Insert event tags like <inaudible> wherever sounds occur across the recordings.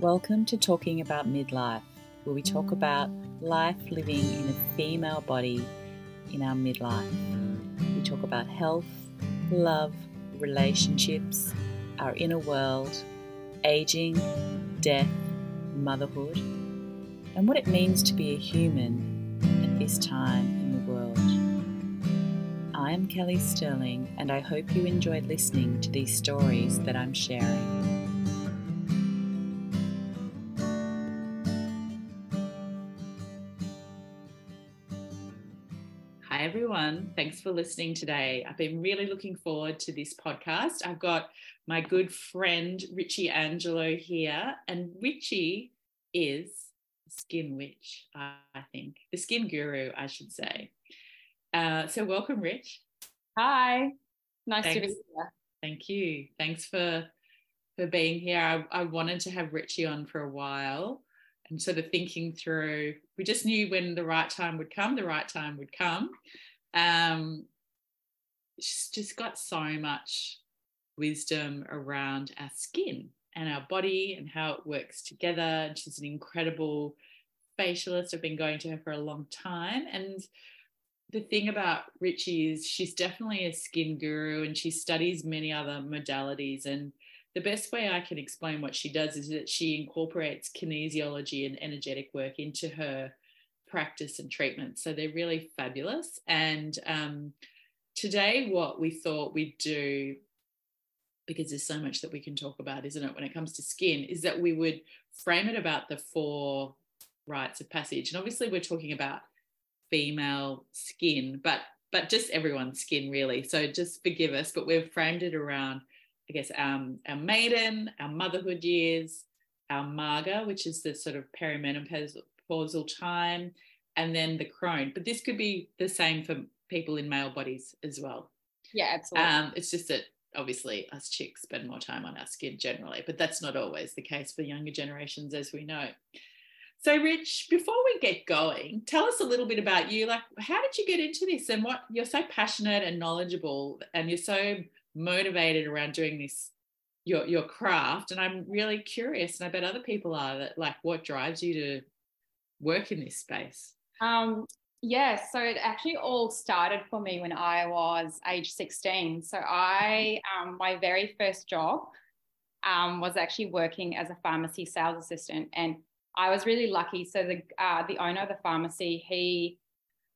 Welcome to Talking About Midlife, where we talk about life living in a female body in our midlife. We talk about health, love, relationships, our inner world, aging, death, motherhood, and what it means to be a human at this time in the world. I am Kelly Sterling, and I hope you enjoyed listening to these stories that I'm sharing. Everyone. Thanks for listening today. I've been really looking forward to this podcast. I've got my good friend Richie Angelo here, and Richie is skin witch, I think, the skin guru, I should say. Uh, so, welcome, Rich. Hi, nice Thanks. to be here. Thank you. Thanks for for being here. I, I wanted to have Richie on for a while and sort of thinking through. We just knew when the right time would come. The right time would come. Um, she's just got so much wisdom around our skin and our body and how it works together. And she's an incredible facialist. I've been going to her for a long time. And the thing about Richie is she's definitely a skin guru and she studies many other modalities. And the best way I can explain what she does is that she incorporates kinesiology and energetic work into her practice and treatment. So they're really fabulous. And um, today, what we thought we'd do because there's so much that we can talk about, isn't it, when it comes to skin, is that we would frame it about the four rites of passage. And obviously, we're talking about female skin, but but just everyone's skin really. So just forgive us, but we've framed it around, I guess, um, our maiden, our motherhood years, our maga, which is the sort of perimenopausal time, and then the crone. But this could be the same for people in male bodies as well. Yeah, absolutely. Um, it's just that obviously us chicks spend more time on our skin generally, but that's not always the case for younger generations, as we know. So, Rich, before we get going, tell us a little bit about you. Like, how did you get into this and what you're so passionate and knowledgeable and you're so motivated around doing this, your, your craft? And I'm really curious, and I bet other people are, that like what drives you to work in this space? um, yeah, so it actually all started for me when I was age 16. So I, um, my very first job um, was actually working as a pharmacy sales assistant, and I was really lucky. So the uh, the owner of the pharmacy, he,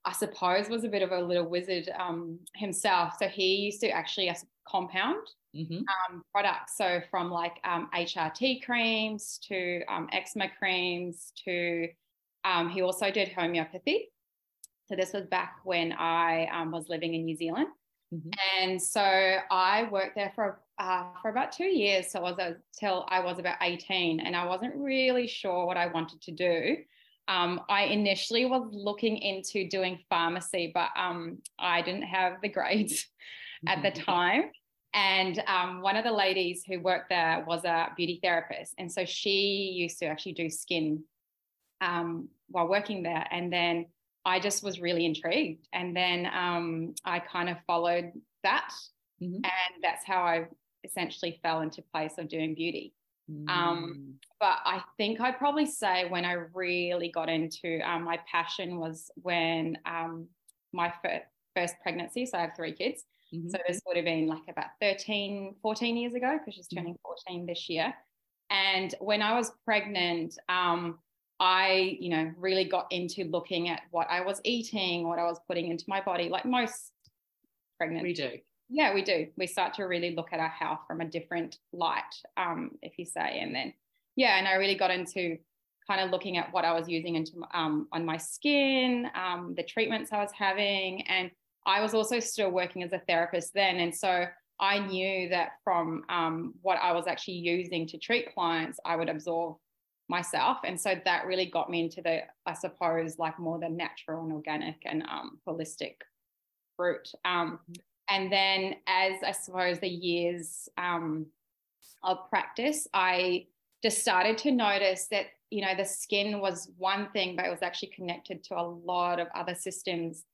I suppose, was a bit of a little wizard um, himself. So he used to actually uh, compound Mhm. um, products. So from like um, HRT creams to um, eczema creams to um, he also did homeopathy. So this was back when I um, was living in New Zealand, Mhm. and so I worked there for uh, for about two years. So I was until I was about eighteen, and I wasn't really sure what I wanted to do. Um, I initially was looking into doing pharmacy, but um, I didn't have the grades <laughs> at the Mhm. time. And um, one of the ladies who worked there was a beauty therapist. And so she used to actually do skin um, while working there. And then I just was really intrigued. And then um, I kind of followed that. Mhm. And that's how I essentially fell into place of doing beauty. Um, Mm. But I think I'd probably say when I really got into um, my passion was when um, my fir- first pregnancy. So I have three kids. Mhm. So this would have been like about 13, 14 years ago because she's Mhm. turning 14 this year. And when I was pregnant, um, I, you know, really got into looking at what I was eating, what I was putting into my body, like most pregnant. we do. Yeah, we do. We start to really look at our health from a different light, um, if you say. And then, yeah, and I really got into kind of looking at what I was using into um, on my skin, um, the treatments I was having, and I was also still working as a therapist then, and so I knew that from um, what I was actually using to treat clients, I would absorb myself, and so that really got me into the, I suppose, like more the natural and organic and um, holistic route. Um, and then, as I suppose the years um, of practice, I just started to notice that you know the skin was one thing, but it was actually connected to a lot of other systems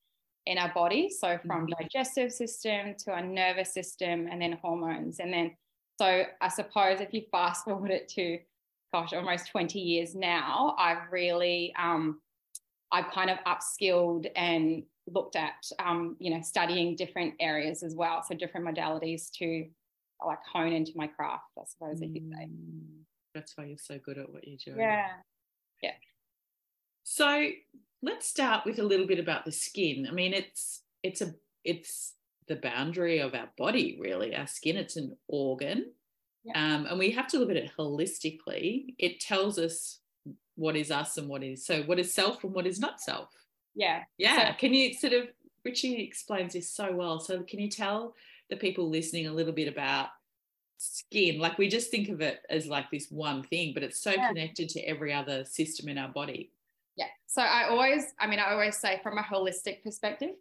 in our body. So from Mhm. digestive system to our nervous system, and then hormones, and then so I suppose if you fast forward it to gosh, almost 20 years now, I've really, um, I've kind of upskilled and looked at, um, you know, studying different areas as well. So different modalities to like hone into my craft, I suppose, if you say. Mm, That's why you're so good at what you're doing. Yeah. Yeah. So let's start with a little bit about the skin. I mean, it's it's a it's the boundary of our body, really. Our skin, it's an organ. Um, and we have to look at it holistically. It tells us what is us and what is so what is self and what is not self. Yeah. Yeah. So- can you sort of Richie explains this so well. So can you tell the people listening a little bit about skin? Like we just think of it as like this one thing, but it's so Yeah. connected to every other system in our body. Yeah. So I always, I mean, I always say from a holistic perspective,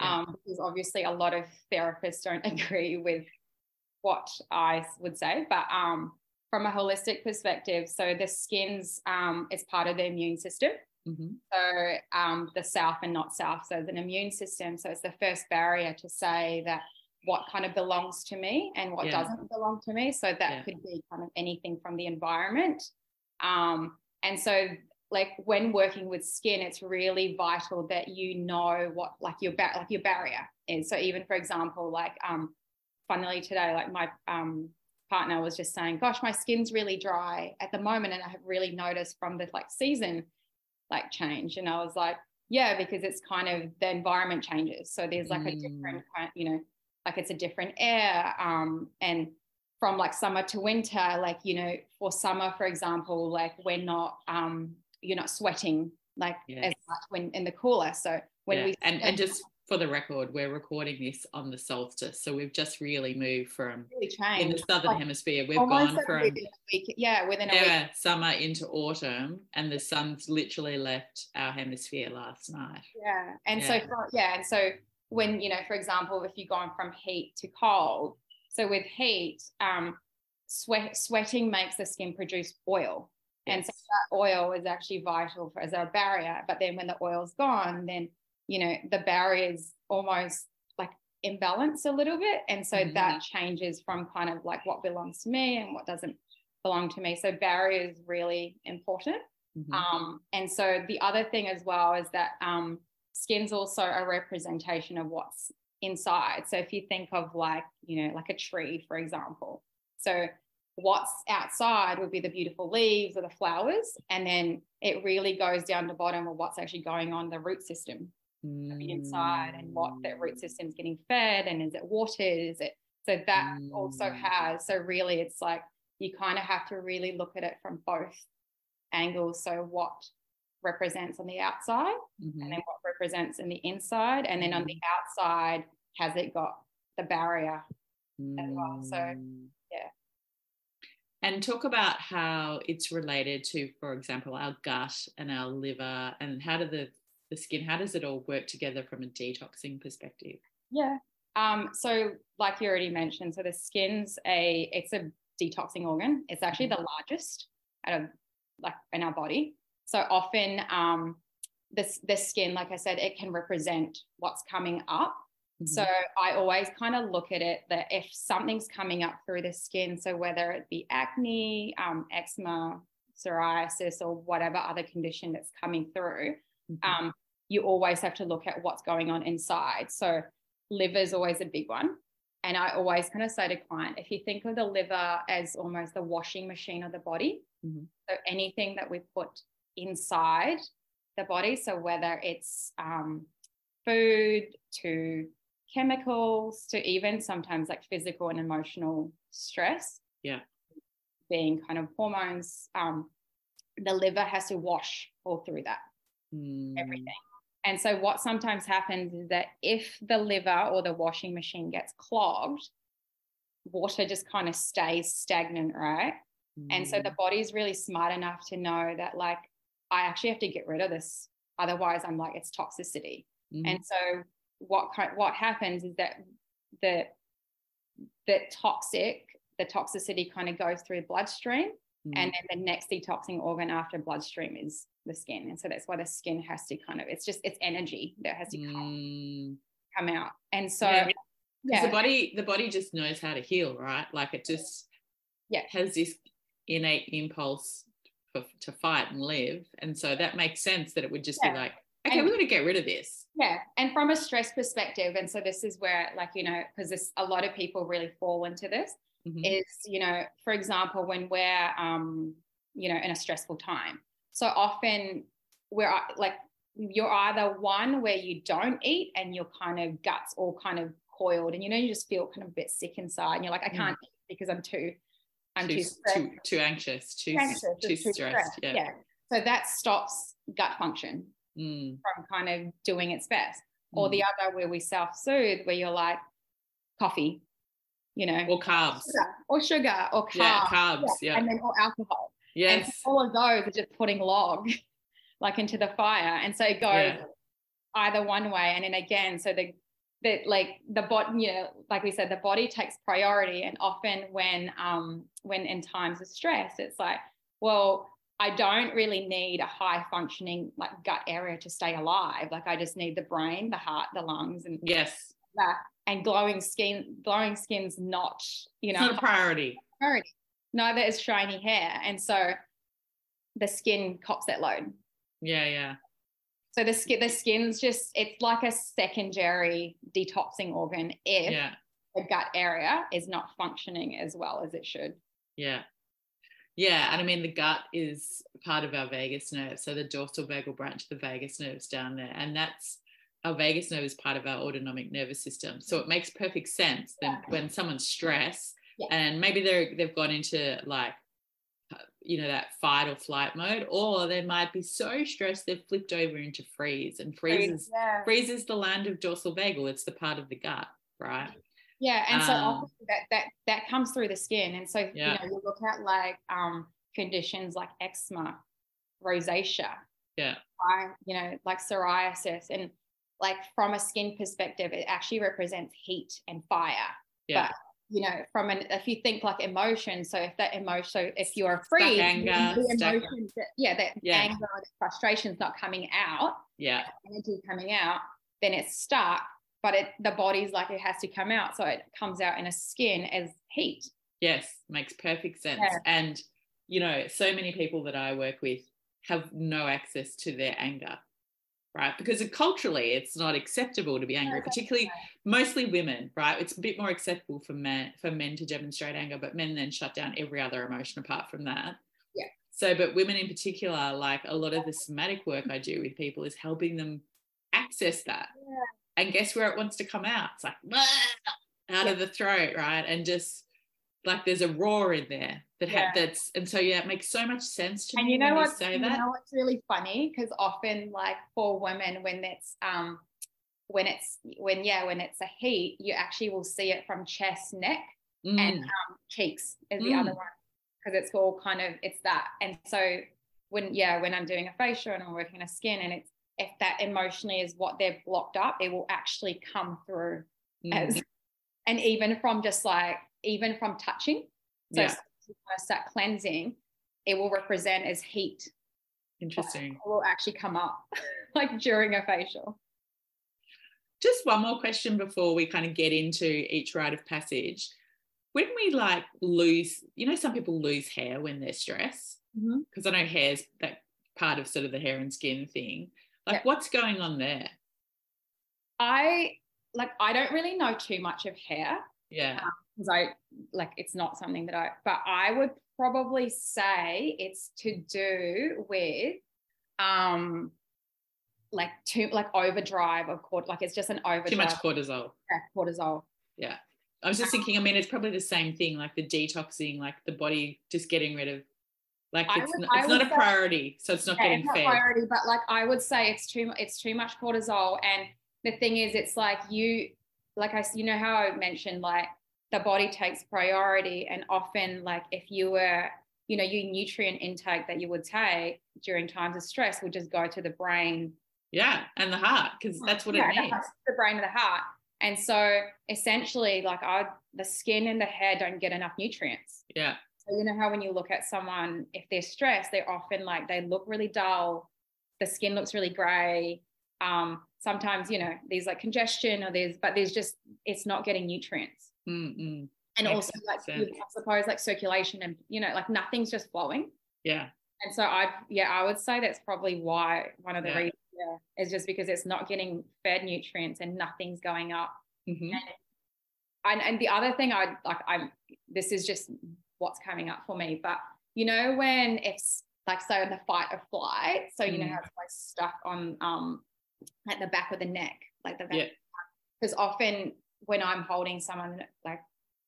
Yeah. um, because obviously a lot of therapists don't <laughs> agree with what I would say, but um, from a holistic perspective, so the skin's um, is part of the immune system. Mhm. So um, the self and not self. So an immune system. So it's the first barrier to say that what kind of belongs to me and what Yeah. doesn't belong to me. So that Yeah. could be kind of anything from the environment. Um, and so like when working with skin, it's really vital that you know what like your bar- like your barrier is. So even for example, like um, funnily today, like my um, partner was just saying, "Gosh, my skin's really dry at the moment," and I have really noticed from the like season like change. And I was like, "Yeah, because it's kind of the environment changes. So there's like a Mm. different kind, you know, like it's a different air, um, and from like summer to winter, like you know, for summer, for example, like we're not um, you're not sweating like Yeah. as much when in the cooler. So when Yeah. we and and just for the record, we're recording this on the solstice, so we've just really moved from really in the southern hemisphere. We've gone from within week, yeah, within a week. summer into autumn, and the sun's literally left our hemisphere last night. Yeah. And so, Yeah. for, yeah. And so, when, you know, for example, if you're going from heat to cold, so with heat, um, sweat, sweating makes the skin produce oil. And so that oil is actually vital for, as a barrier. But then when the oil's gone, then, you know, the barriers almost like imbalance a little bit. And so that changes from kind of like what belongs to me and what doesn't belong to me. So barriers really important. Mhm. Um, and so the other thing as well is that um, skin's also a representation of what's inside. So if you think of like, you know, like a tree, for example. So what's outside would be the beautiful leaves or the flowers. And then it really goes down to bottom of what's actually going on the root system the inside and what that root system is getting fed and is it watered? Is it so that also Mm. has so really it's like you kind of have to really look at it from both angles. So what represents on the outside Mhm. and then what represents in the inside. And then on the outside, has it got the barrier? as well, so, Mm. yeah. And talk about how it's related to, for example, our gut and our liver, and how do the the skin, how does it all work together from a detoxing perspective? Yeah. Um, so like you already mentioned, so the skin's a it's a detoxing organ. It's actually the largest out of like in our body. So often um this the skin, like I said, it can represent what's coming up. So Mm-hmm. I always kind of look at it that if something's coming up through the skin, so whether it be acne, um, eczema, psoriasis, or whatever other condition that's coming through, Mhm. um, you always have to look at what's going on inside. So liver is always a big one. And I always kind of say to client, if you think of the liver as almost the washing machine of the body, Mhm. so anything that we put inside the body, so whether it's um, food to chemicals to even sometimes like physical and emotional stress, Yeah. being kind of hormones, um, the liver has to wash all through that Mm. everything. And so what sometimes happens is that if the liver or the washing machine gets clogged, water just kind of stays stagnant, right? And so the Mm. body's really smart enough to know that like I actually have to get rid of this. Otherwise, I'm like it's toxicity. Mhm. And so what what happens is that the the toxic the toxicity kind of goes through the bloodstream Mm. and then the next detoxing organ after bloodstream is the skin and so that's why the skin has to kind of it's just it's energy that has to come, Mm. come out and so Yeah, yeah, the body, the body just knows how to heal, right? Like it just Yeah. has this innate impulse for, to fight and live. And so that makes sense that it would just Yeah. be like, okay, And- we're going to get rid of this. Yeah, and from a stress perspective, and so this is where, like, you know, because this a lot of people really fall into this. Mhm. Is you know, for example, when we're, um, you know, in a stressful time. So often we're uh, like, you're either one where you don't eat and your kind of guts all kind of coiled, and you know, you just feel kind of a bit sick inside, and you're like, I Mm. can't eat because I'm too, I'm too, too, stressed. too, too anxious, too, anxious, too too stressed. Yeah. So that stops gut function Mm, from kind of doing its best. Or mm. the other where we self-soothe, where you're like coffee, you know, or carbs. sugar, or sugar or carbs, Yeah, carbs. yeah, Yeah. and then or alcohol. And Yes. all of those are just putting log <laughs> like into the fire. And so it goes Yeah. either one way. And then again, so the the like the body, you know, like we said, the body takes priority. And often when um when in times of stress, it's like, well, I don't really need a high functioning like gut area to stay alive. Like I just need the brain, the heart, the lungs, and Yes. that. And glowing skin, glowing skin's not, you It's know, not a priority. priority. Neither is shiny hair. And so the skin cops that load. Yeah, yeah. So the skin, the skin's just, it's like a secondary detoxing organ if Yeah. the gut area is not functioning as well as it should. Yeah. Yeah. And I mean, the gut is part of our vagus nerve. So the dorsal vagal branch, of the vagus nerve's down there. And that's our vagus nerve is part of our autonomic nervous system. So it makes perfect sense that Yeah. when someone's stressed Yeah. and maybe they're they've gone into like uh, you know that fight or flight mode, or they might be so stressed they've flipped over into freeze. And freeze is Yeah. freeze is the land of dorsal vagal. It's the part of the gut, right? Yeah, and so Um, obviously that that that comes through the skin, and so Yeah. you know you look at like um conditions like eczema, rosacea, Yeah. right? You know, like psoriasis, and like from a skin perspective, it actually represents heat and fire. Yeah. But you know, from an if you think like emotion, so if that emotion, so if you're afraid, anger, the emotion, that, yeah, that Yeah. anger, the frustration's not coming out, yeah. energy coming out, then it's stuck. But it the body's like it has to come out, so it comes out in a skin as heat. Yes, makes perfect sense. Yeah. And you know, so many people that I work with have no access to their anger, right? Because culturally, it's not acceptable to be angry, particularly mostly women, right? It's a bit more acceptable for men for men to demonstrate anger, but men then shut down every other emotion apart from that. Yeah. So, but women in particular, like a lot of the somatic work I do with people is helping them access that. Yeah. And guess where it wants to come out? It's like out of the throat, right? And just like there's a roar in there that ha- that's and so yeah, it makes so much sense to And me you know when what? you say You that. know what's really funny? Because often, like for women, when it's um, when it's when yeah, when it's a heat, you actually will see it from chest, neck, and Mm, um, cheeks is the Mm. other one because it's all kind of it's that. And so when yeah, when I'm doing a facial and I'm working on a skin, and it's if that emotionally is what they've blocked up, it will actually come through mm, as <laughs> and even from just like even from touching so Yeah. As you kind of start cleansing it will represent as heat interesting. it will actually come up <laughs> like during a facial just one more question before we kind of get into each rite of passage. When we like lose, you know, some people lose hair when they're stressed, mm-hmm. because I know hair's that part of sort of the hair and skin thing. Like, Yeah. what's going on there? i like i don't really know too much of hair Yeah. Um, because i like it's not something that i but i would probably say it's to do with um like too like overdrive of court like it's just an overdrive Too much cortisol. of cortisol Yeah. I was just thinking, I mean, it's probably the same thing, like the detoxing, like the body just getting rid of, like it's, would- not, it's not a say- priority. So it's not Yeah, getting it's not fed. priority, but like I would say it's too it's too much cortisol. And the thing is, it's like you, like I you know how I mentioned, like the body takes priority, and often like if you were, you know, your nutrient intake that you would take during times of stress would just go to the brain, Yeah. And the heart, because that's what Yeah, it needs. the brain and the heart. And so essentially, like I, the skin and the hair don't get enough nutrients. Yeah. So you know how when you look at someone, if they're stressed, they're often like they look really dull, the skin looks really grey. Um, sometimes you know there's like congestion or there's, but there's just it's not getting nutrients. Mm-mm. and Makes also like sense. I suppose like circulation and you know like nothing's just flowing. Yeah. And so I yeah I would say that's probably why one of the Yeah. reasons yeah, is just because it's not getting fed nutrients and nothing's going up. Mhm. And and the other thing I like I'm this is just what's coming up for me, but you know when it's like so in the fight or flight, so you know Mm. how it's like stuck on um like the back of the neck, like the back Yeah. because often when I'm holding someone, like,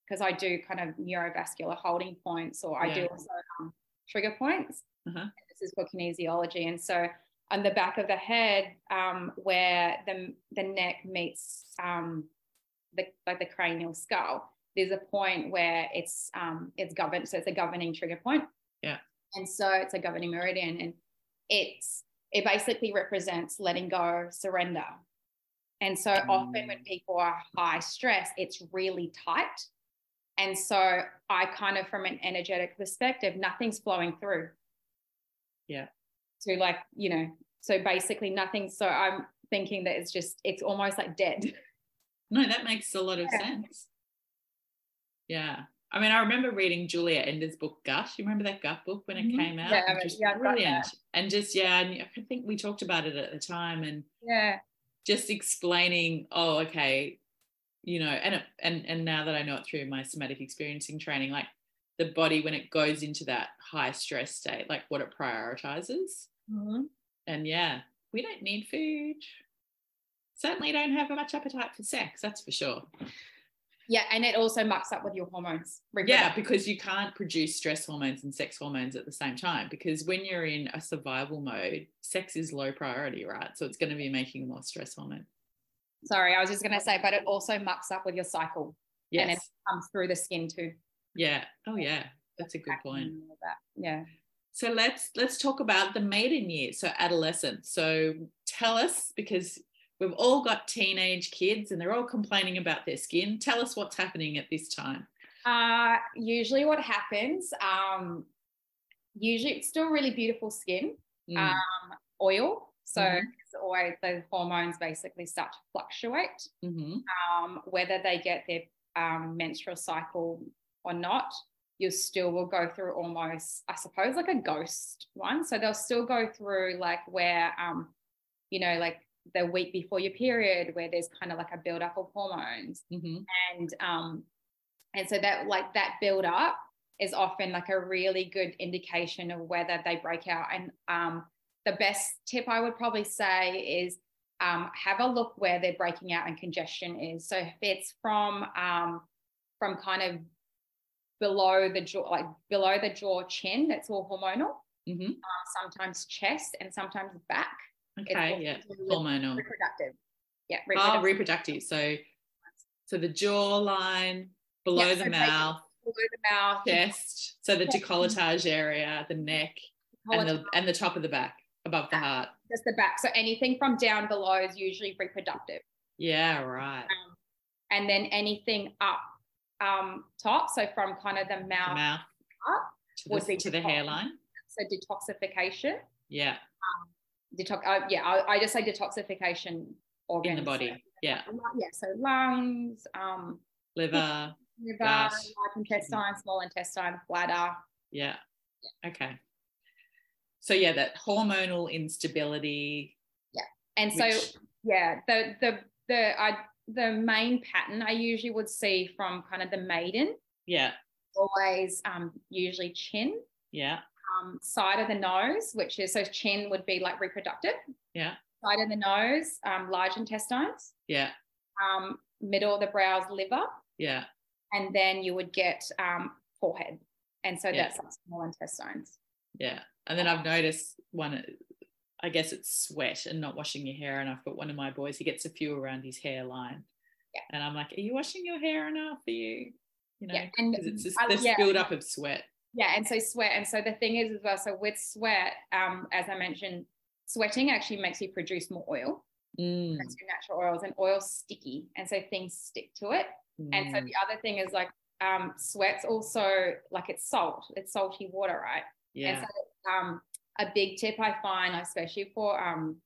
because I do kind of neurovascular holding points, or I do also um, trigger points. Uh-huh. This is for kinesiology, and so on the back of the head, um, where the the neck meets um, the like the cranial skull, there's a point where it's um, it's governed. So it's a governing trigger point. Yeah. And so it's a governing meridian, and it's it basically represents letting go, surrender. And so often when Mm. people are high stress, it's really tight. And so I kind of, from an energetic perspective, nothing's flowing through. Yeah. To like, you know, so basically nothing. So I'm thinking that it's just, it's almost like dead. No, that makes a lot of Yeah. sense. Yeah. I mean, I remember reading Giulia Enders' book Gut. You remember that Gut book when it Mhm. came out? Yeah, was yeah, brilliant. And just yeah, and I think we talked about it at the time, and Yeah. Just explaining, oh, okay, you know, and and and now that I know it through my somatic experiencing training, like the body when it goes into that high stress state, like what it prioritizes. Mhm. And yeah, we don't need food. Certainly don't have much appetite for sex, that's for sure. Yeah. And it also mucks up with your hormones. Yeah, because you can't produce stress hormones and sex hormones at the same time. Because when you're in a survival mode, sex is low priority, right? So it's going to be making more stress hormone. Sorry, I was just going to say, but it also mucks up with your cycle. And it comes through the skin too. Yeah. Oh, yeah. That's a good point. And all that. Yeah. So let's let's talk about the maiden years, so adolescence. So tell us because we've all got teenage kids and they're all complaining about their skin. Tell us what's happening at this time. Uh, usually, what happens, um, usually it's still really beautiful skin, Mm, um, oil. So Mhm. it's always the hormones basically start to fluctuate, mhm. um, whether they get their um, menstrual cycle or not. You still will go through almost, I suppose, like a ghost one. So they'll still go through like where, um, you know, like the week before your period, where there's kind of like a buildup of hormones. Mhm. and um and so that like that build up is often like a really good indication of whether they break out. And um the best tip i would probably say is um, have a look where they're breaking out and congestion is. So if it's from um from kind of below the jaw like below the jaw chin that's all hormonal. Mhm. um, sometimes chest and sometimes back Okay, yeah. to do with Hormonal. reproductive yeah Oh, reproductive. reproductive. So so the jawline, below Yeah, the so mouth, below the mouth chest, so the decolletage area, the neck, and the and the top of the back, above the heart. just the back. So anything from down below is usually reproductive. Yeah, right. Um, and then anything up um, top, so from kind of the The mouth mouth up, to the, to the hairline. so detoxification. Yeah, Detox. Uh, yeah, I, I just say detoxification organs in the body. Yeah, So, yeah, so lungs, um, liver. liver, large intestine, small intestine, bladder. Yeah. Okay. So yeah, that hormonal instability. Yeah, and so yeah, the the the I the main pattern I usually would see from kind of the maiden yeah, always um, usually chin, yeah, um, side of the nose, which is so chin would be like reproductive, yeah, side of the nose, um, large intestines, yeah, um, middle of the brows, liver, yeah. and then you would get um, forehead. And so Yeah. that's like small intestines. Yeah. And then I've noticed one, I guess it's sweat and not washing your hair enough. But one of my boys, he gets a few around his hairline. Yeah. And I'm like, are you washing your hair enough? Are you, you know, Yeah, because it's uh, this yeah. build up of sweat. Yeah, and so sweat. And so the thing is as well, so with sweat, um, as I mentioned, sweating actually makes you produce more oil. Mm, That's your natural oils, and oil's sticky. And so things stick to it. And so mm, the other thing is like um, sweat's also like it's salt, it's salty water, right? yeah. And so um, a big tip I find, especially for um,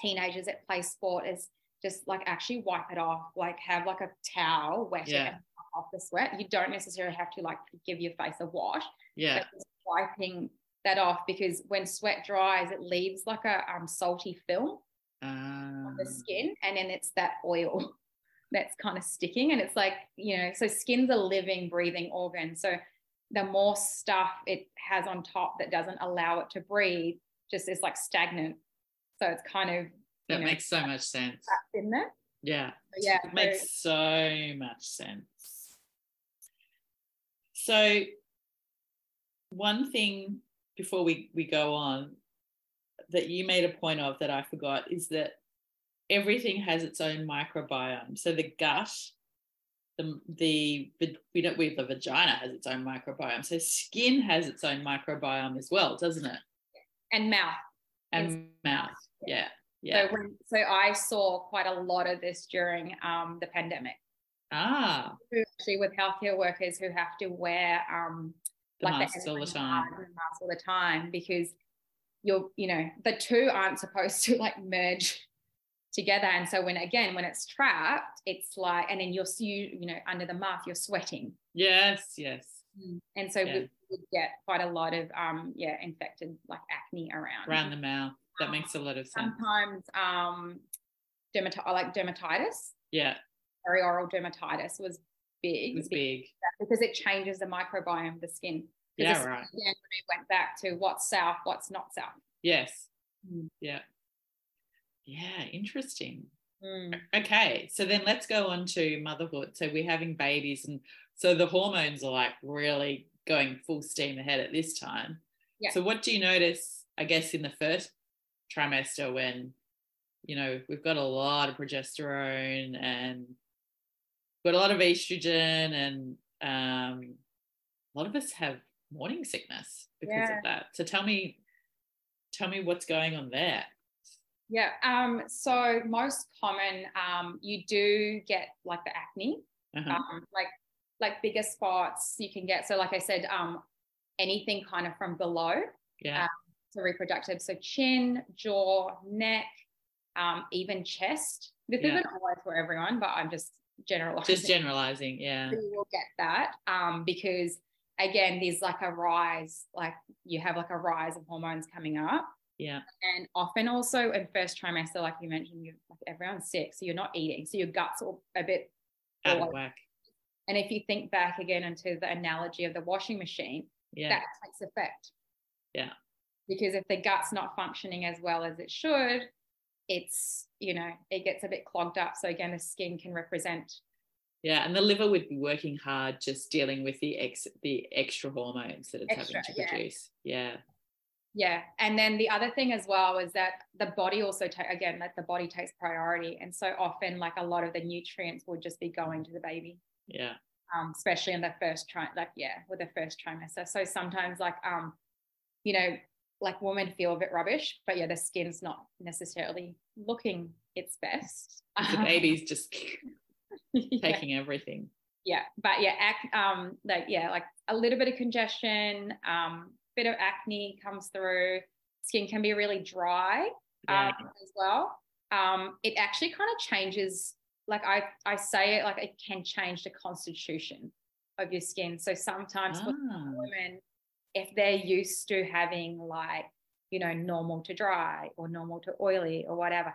teenagers that play sport, is just like actually wipe it off, like have like a towel, wet Yeah. it off the sweat. You don't necessarily have to like give your face a wash, Yeah. but just wiping that off because when sweat dries, it leaves like a um, salty film on Um, the skin, and then it's that oil <laughs> that's kind of sticking. And it's like, you know, so skin's a living, breathing organ. So the more stuff it has on top that doesn't allow it to breathe, just is like stagnant. So it's kind of that know, makes so much sense. in there. Yeah. Yeah, It makes so much sense. So, one thing before we, we go on that you made a point of that I forgot is that everything has its own microbiome. So, the gut, the, the, we don't we the vagina has its own microbiome. So, skin has its own microbiome as well, doesn't it? and mouth. And mouth. Yeah. Yeah. Yeah. So when, so I saw quite a lot of this during um, the pandemic, ah, actually with healthcare workers who have to wear um, the like masks all the time. masks all the time because you're you know the two aren't supposed to like merge together and so when again when it's trapped it's like and then you're you you know under the mask you're sweating Yes, yes. and so Yeah. we get quite a lot of um yeah infected like acne around Around the mouth. That makes a lot of sense. sometimes um dermati- like dermatitis Yeah, perioral dermatitis was big it was big. because it changes the microbiome of the skin Yeah, right. again we went back to what's south what's not south Yes. Mm. Yeah. Yeah, interesting. Mm. Okay, so then let's go on to motherhood. So we're having babies, and so the hormones are like really going full steam ahead at this time. Yeah. So what do you notice, I guess, in the first trimester when, you know, we've got a lot of progesterone and got a lot of estrogen, and um, a lot of us have morning sickness because Yeah. of that. So tell me, tell me what's going on there. Yeah. Um, so most common, um, you do get like the acne, Uh-huh. um, like like bigger spots you can get. So like I said, um, anything kind of from below yeah. to reproductive. So chin, jaw, neck, um, even chest. This Yeah. isn't always for everyone, but I'm just generalizing. Just generalizing, yeah. you will get that um, because again, there's like a rise, like you have like a rise of hormones coming up. Yeah. And often also in first trimester, like you mentioned, you like everyone's sick, so you're not eating, so your guts are a bit. Out of whack. And if you think back again into the analogy of the washing machine, Yeah. that takes effect. Yeah. Because if the gut's not functioning as well as it should, it's you know it gets a bit clogged up. So again, the skin can represent Yeah. And the liver would be working hard just dealing with the ex the extra hormones that it's Extra, having to yeah. produce. Yeah. Yeah, and then the other thing as well is that the body also ta- again that the body takes priority, and so often like a lot of the nutrients will just be going to the baby, Yeah. um, especially in the first tri like yeah with the first trimester. So sometimes like um, you know, like women feel a bit rubbish, but yeah, the skin's not necessarily looking its best. The <laughs> baby's just yeah. taking everything. yeah but yeah ac- um like yeah like a little bit of congestion um bit of acne comes through skin can be really dry Yeah. um, as well um it actually kind of changes like i i say it like it can change the constitution of your skin so sometimes for Ah, women if they're used to having like you know normal to dry or normal to oily or whatever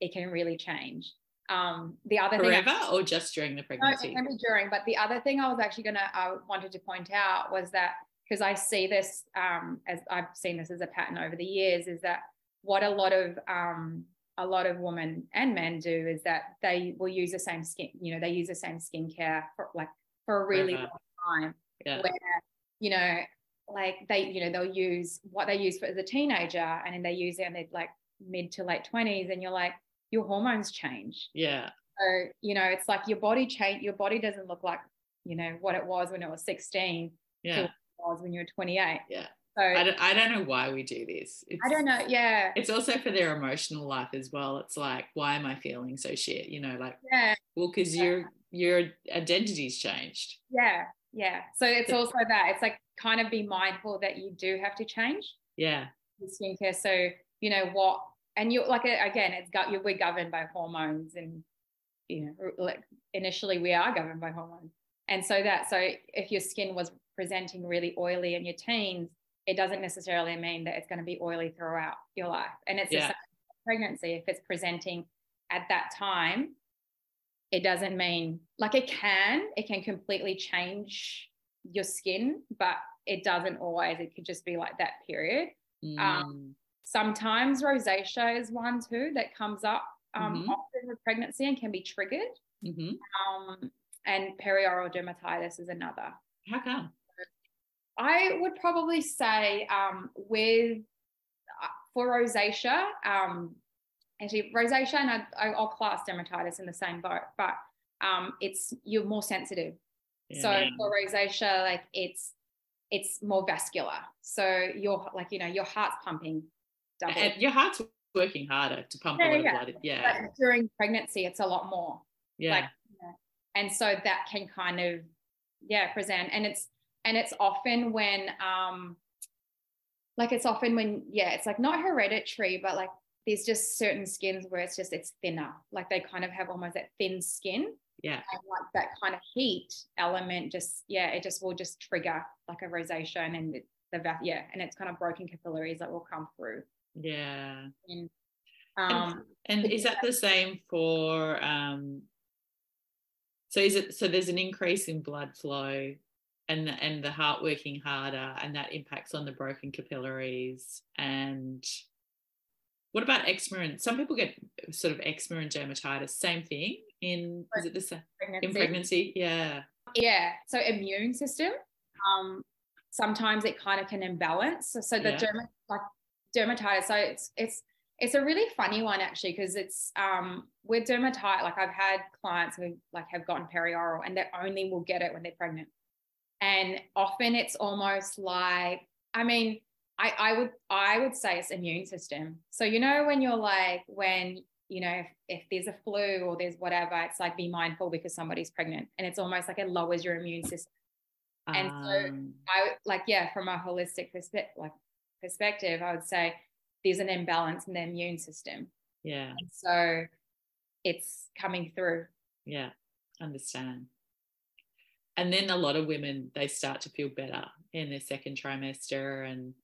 it can really change um the other thing I- forever or just during the pregnancy? be during. But the other thing I was actually gonna I wanted to point out was that because I see this um, as I've seen this as a pattern over the years is that what a lot of um, a lot of women and men do is that they will use the same skin. You know, they use the same skincare for like for a really Forever. long time. Yeah. Where you know, like they you know they'll use what they use for as a teenager, and then they use it in their like mid to late twenties, and you're like your hormones change. Yeah. So, you know, it's like your body change, your body doesn't look like, you know, what it was when it was 16 Yeah. to what it was when you were 28. Yeah. So I I don't, I don't know why we do this. It's, don't, know. Yeah. It's also for their emotional life as well. It's like, why am I feeling so shit? You know, like, Yeah. well, because your your identity's changed. Yeah. Yeah. So it's also that it's like kind of be mindful that you do have to change Yeah. your skincare. So, you know, what and you're like again, it's got you. We're governed by hormones, and you know, like initially we are governed by hormones, and so that so if your skin was presenting really oily in your teens, it doesn't necessarily mean that it's going to be oily throughout your life, and it's yeah. pregnancy if it's presenting at that time it doesn't mean like it can it can completely change your skin but it doesn't always it could just be like that period um, mm. um, sometimes rosacea is one too that comes up um, mm-hmm. often with pregnancy and can be triggered mm-hmm. um, and perioral dermatitis is another how come i would probably say um, with uh, for rosacea um, actually rosacea and I, will class dermatitis in the same boat, but um, it's you're more sensitive. Yeah. So for rosacea, like it's it's more vascular. So you're like you know your heart's pumping double. And your heart's working harder to pump yeah, a lot yeah. of blood. Yeah. But during pregnancy, it's a lot more. Yeah. Like, and so that can kind of yeah present, and it's and it's often when um like it's often when yeah it's like not hereditary but like there's just certain skins where it's just it's thinner like they kind of have almost that thin skin yeah and like that kind of heat element just yeah it just will just trigger like a rosacea and then the, the yeah and it's kind of broken capillaries that will come through yeah and, um, and, and is that the same for um so is it so there's an increase in blood flow and the, and the heart working harder and that impacts on the broken capillaries and what about eczema? And some people get sort of eczema and dermatitis. Same thing in is it the same pregnancy. in pregnancy? Yeah. Yeah. So immune system. Um, sometimes it kind of can imbalance. So, so the yeah. like dermatitis. So it's it's it's a really funny one actually because it's um with dermatitis. Like I've had clients who like have gotten perioral and they only will get it when they're pregnant, and often it's almost like I mean I, I would I would say it's immune system. So you know when you're like when you know if, if there's a flu or there's whatever, it's like be mindful because somebody's pregnant, and it's almost like it lowers your immune system. And um, so I like yeah, from a holistic perspective, like perspective, I would say there's an imbalance in the immune system. Yeah. And so it's coming through. Yeah, understand. And then a lot of women they start to feel better in their second trimester and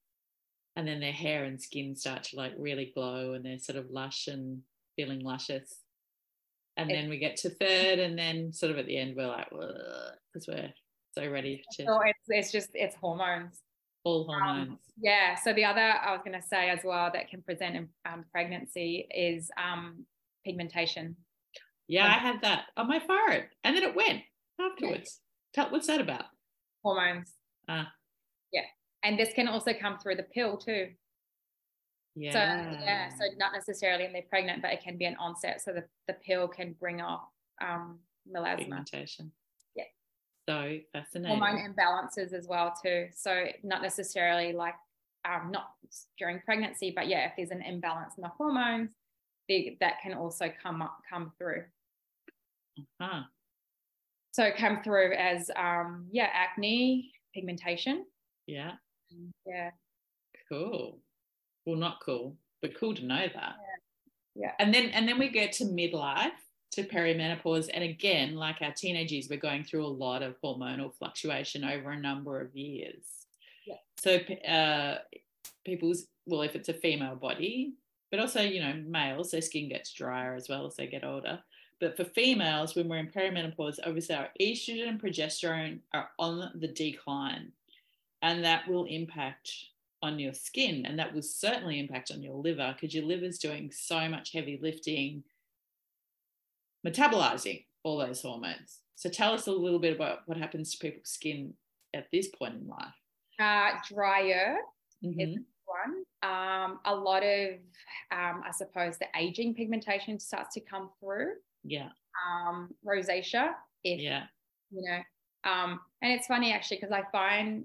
and then their hair and skin start to like really glow and they're sort of lush and feeling luscious. And then we get to third and then sort of at the end we're like because we're so ready to so it's, it's just it's hormones. All um, hormones. um, yeah so the other i was going to say as well that can present in um, pregnancy is um, pigmentation. Yeah i had that on my forehead and then it went afterwards. Yeah. what's that about? Hormones. Ah. Yeah and this can also come through the pill too. Yeah. So yeah, so not necessarily when they're pregnant, but it can be an onset. So the, the pill can bring off um, melasma. Pigmentation. Yeah. So fascinating. Hormone imbalances as well too. So not necessarily like um, not during pregnancy, but yeah, if there's an imbalance in the hormones, they, that can also come up come through. Uh-huh. So come through as um, yeah, acne, pigmentation. Yeah. Yeah. Cool. Well, not cool, but cool to know that. Yeah. yeah. And then and then we get to midlife to perimenopause and again like our teenagers we're going through a lot of hormonal fluctuation over a number of years yeah. so uh, people's well if it's a female body but also you know males their skin gets drier as well as they get older but for females when we're in perimenopause obviously our estrogen and progesterone are on the decline and that will impact on your skin and that will certainly impact on your liver because your liver's doing so much heavy lifting metabolizing all those hormones. So tell us a little bit about what happens to people's skin at this point in life. Uh, drier mm-hmm. is one. Um, a lot of um, i suppose the aging pigmentation starts to come through. Yeah. Um, rosacea if yeah. you know um, and it's funny actually because i find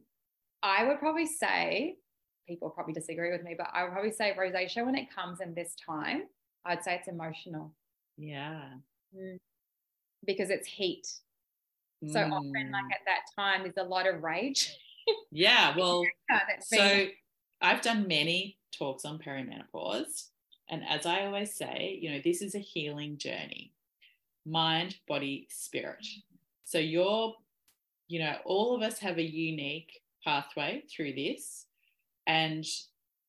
I would probably say, people probably disagree with me, but I would probably say rosacea when it comes in this time, I'd say it's emotional. Yeah. Mm. Because it's heat. So mm. often, like at that time, there's a lot of rage. <laughs> yeah. Well, so I've done many talks on perimenopause. And as I always say, you know, this is a healing journey mind, body, spirit. So you're, you know, all of us have a unique pathway through this. And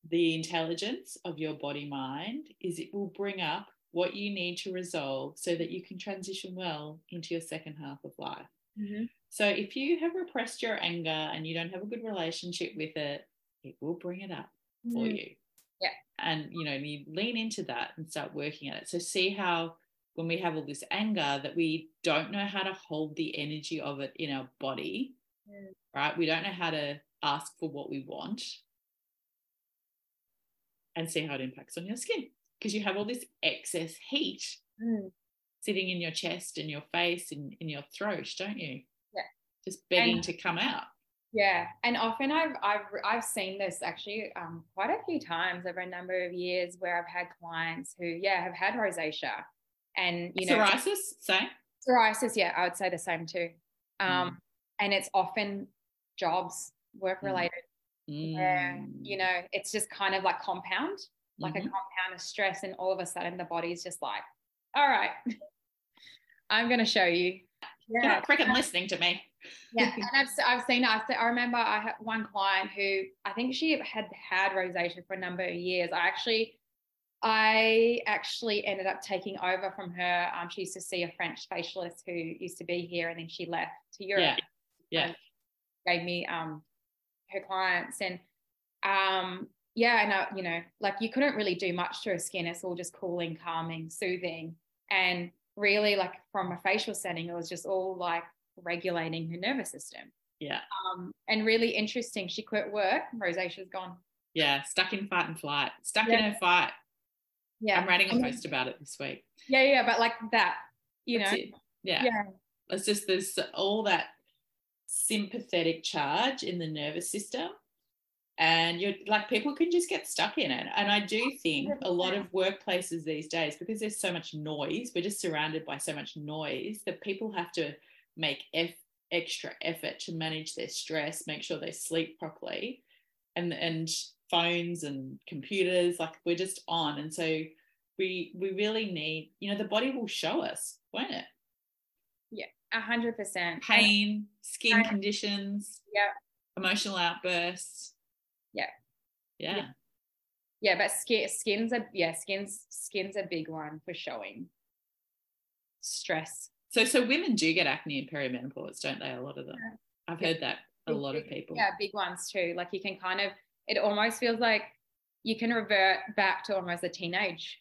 the intelligence of your body mind is it will bring up what you need to resolve so that you can transition well into your second half of life. Mm-hmm. So if you have repressed your anger and you don't have a good relationship with it, it will bring it up for Mm. you. Yeah. And you know, you lean into that and start working at it. So see how when we have all this anger that we don't know how to hold the energy of it in our body, Mm. right? We don't know how to ask for what we want and see how it impacts on your skin because you have all this excess heat Mm. sitting in your chest and your face and in your throat, don't you? Yeah. Just begging And- to come out. Yeah, and often I've I've I've seen this actually um, quite a few times over a number of years where I've had clients who yeah have had rosacea, and you know Psoriasis, same. psoriasis. Yeah, I would say the same too. Um, Mm. And it's often jobs, work related. Where Mm. you know it's just kind of like compound, like Mhm. a compound of stress, and all of a sudden the body's just like, all right, <laughs> I'm going to show you. You're Yeah, freaking listening to me. yeah, and <laughs> I've, I've seen. I've, I remember I had one client who I think she had had rosacea for a number of years. I actually, I actually ended up taking over from her. Um, she used to see a French facialist who used to be here, and then she left to Europe. Yeah. Yeah. Gave me um her clients, and um yeah, and I, you know, like you couldn't really do much to her skin. It's all just cooling, calming, soothing, and really like from a facial setting, it was just all like regulating her nervous system. Yeah. Um, and really interesting. She quit work. Rosacea's gone. Yeah. Stuck in fight and flight. Stuck Yeah. in her fight. Yeah. I'm writing a post about it this week. Yeah, yeah, but like that, you That's know. it. Yeah. Yeah. It's just there's all that sympathetic charge in the nervous system. And you're like people can just get stuck in it. And I do think a lot of workplaces these days, because there's so much noise, we're just surrounded by so much noise that people have to make eff- extra effort to manage their stress, make sure they sleep properly. And and phones and computers, like we're just on. And so we we really need, you know, the body will show us, won't it? A hundred percent. Pain, skin conditions, Yeah. emotional outbursts. Yeah. Yeah. Yeah. Yeah, but skin, skin's a yeah, skin's skin's a big one for showing stress. So so women do get acne in perimenopause, don't they? A lot of them. Yeah. I've heard that a Big- lot of people. Yeah, big ones too. Like you can kind of it almost feels like you can revert back to almost a teenage.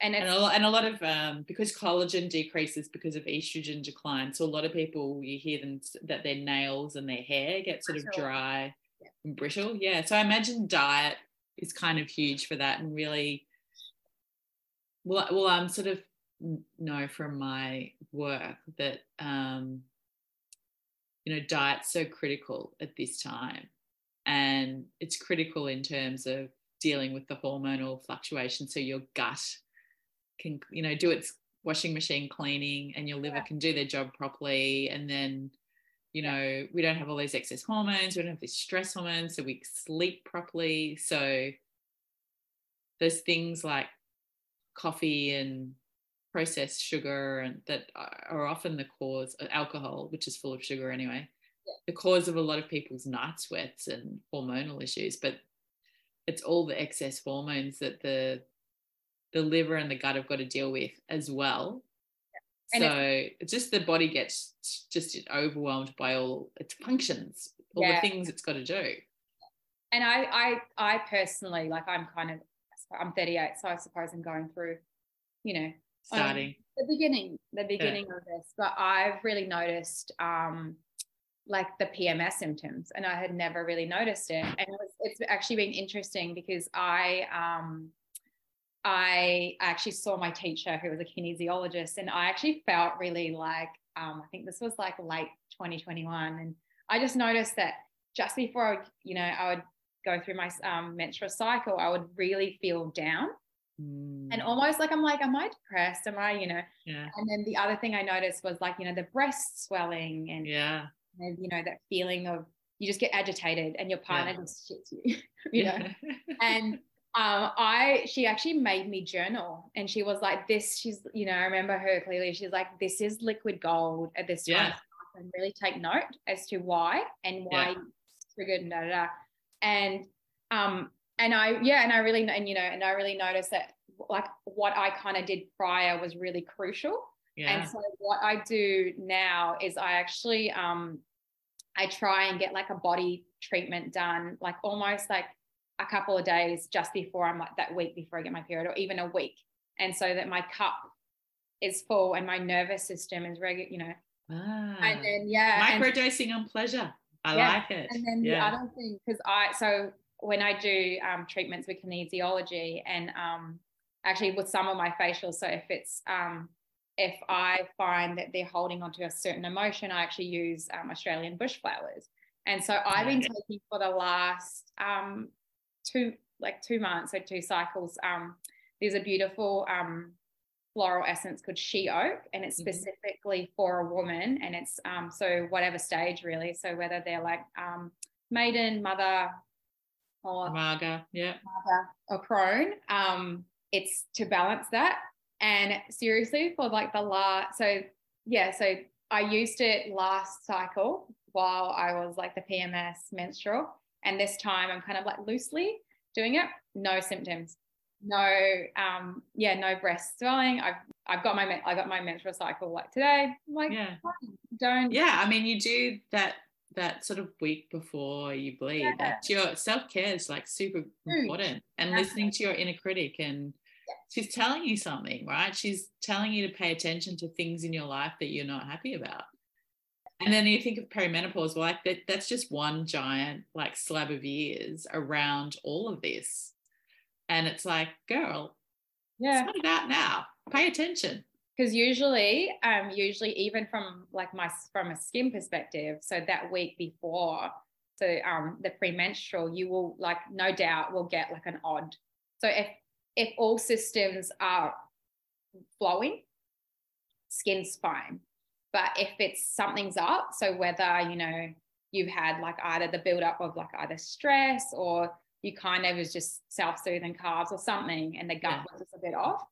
And And a, lot, and a lot of um, because collagen decreases because of estrogen decline, so a lot of people you hear them that their nails and their hair get sort of dry Yeah. and brittle. Yeah, so I imagine diet is kind of huge for that, and really, well, well, I'm sort of know from my work that um, you know diet's so critical at this time, and it's critical in terms of dealing with the hormonal fluctuation. So your gut can you know do its washing machine cleaning and your liver Yeah. can do their job properly. And then you know we don't have all these excess hormones we don't have these stress hormones so we sleep properly. So there's things like coffee and processed sugar and that are often the cause of alcohol which is full of sugar anyway the cause of a lot of people's night sweats and hormonal issues. But it's all the excess hormones that the the liver and the gut have got to deal with as well. And so it's just the body gets just overwhelmed by all its functions, all Yeah. the things it's got to do. and I, I, I personally like I'm kind of I'm 38, so I suppose I'm going through, you know, Starting. the beginning, the beginning of this. But I've really noticed um like the PMS symptoms, and I had never really noticed it. And it was, it's actually been interesting because I um I actually saw my teacher who was a kinesiologist, and I actually felt really like um, I think this was like late 2021, and I just noticed that just before I, you know I would go through my um, menstrual cycle, I would really feel down Mm, and almost like I'm like, am I depressed? Am I, you know? yeah. And then the other thing I noticed was like, you know, the breast swelling and Yeah. you know that feeling of you just get agitated and your partner Yeah. just shits you, <laughs> you know. <laughs> and um, I she actually made me journal, and she was like, "This." She's, you know, I remember her clearly. She's like, "This is liquid gold at this time." Yeah. And really take note as to why and why Yeah. triggered and da da da. And um, and I yeah, and I really and you know, and I really noticed that like what I kind of did prior was really crucial. Yeah. And so what I do now is I actually um I try and get like a body treatment done, like almost like a couple of days just before I'm like that week before I get my period, or even a week. And so that my cup is full and my nervous system is regular, you know. Ah. And then yeah. and- Microdosing on pleasure. I Yeah, like it. and then the other thing, because I so when I do um, treatments with kinesiology and um, actually with some of my facials, so if it's um, if I find that they're holding onto a certain emotion, I actually use um, Australian bush flowers. And so I've been taking for the last um, two like two months, so two cycles. Um, there's a beautiful um, floral essence called she oak, and it's Mhm. specifically for a woman, and it's um, so whatever stage really. So whether they're like um, maiden, mother, or Maga. Yeah. mother or crone, um, it's to balance that. And seriously, for like the last, so yeah, so I used it last cycle while I was like the PMS menstrual, and this time I'm kind of like loosely doing it. No symptoms, no, um, yeah, no breast swelling. I've I've got my I got my menstrual cycle like today. I'm like, Yeah. don't Yeah. I mean, you do that that sort of week before you bleed. Yeah. That's your self care is like super important. And listening to your inner critic and she's telling you something, right? She's telling you to pay attention to things in your life that you're not happy about. And then you think of perimenopause, well, like that, that's just one giant like slab of years around all of this. And it's like, girl, yeah. sort it out now. Pay attention. because usually um usually even from like my from a skin perspective so that week before so um the premenstrual you will like no doubt will get like an odd so if if all systems are flowing skin's fine but if it's something's up so whether you know you've had like either the buildup of like either stress or you kind of was just self-soothing carbs or something and the gut Yeah. was just a bit off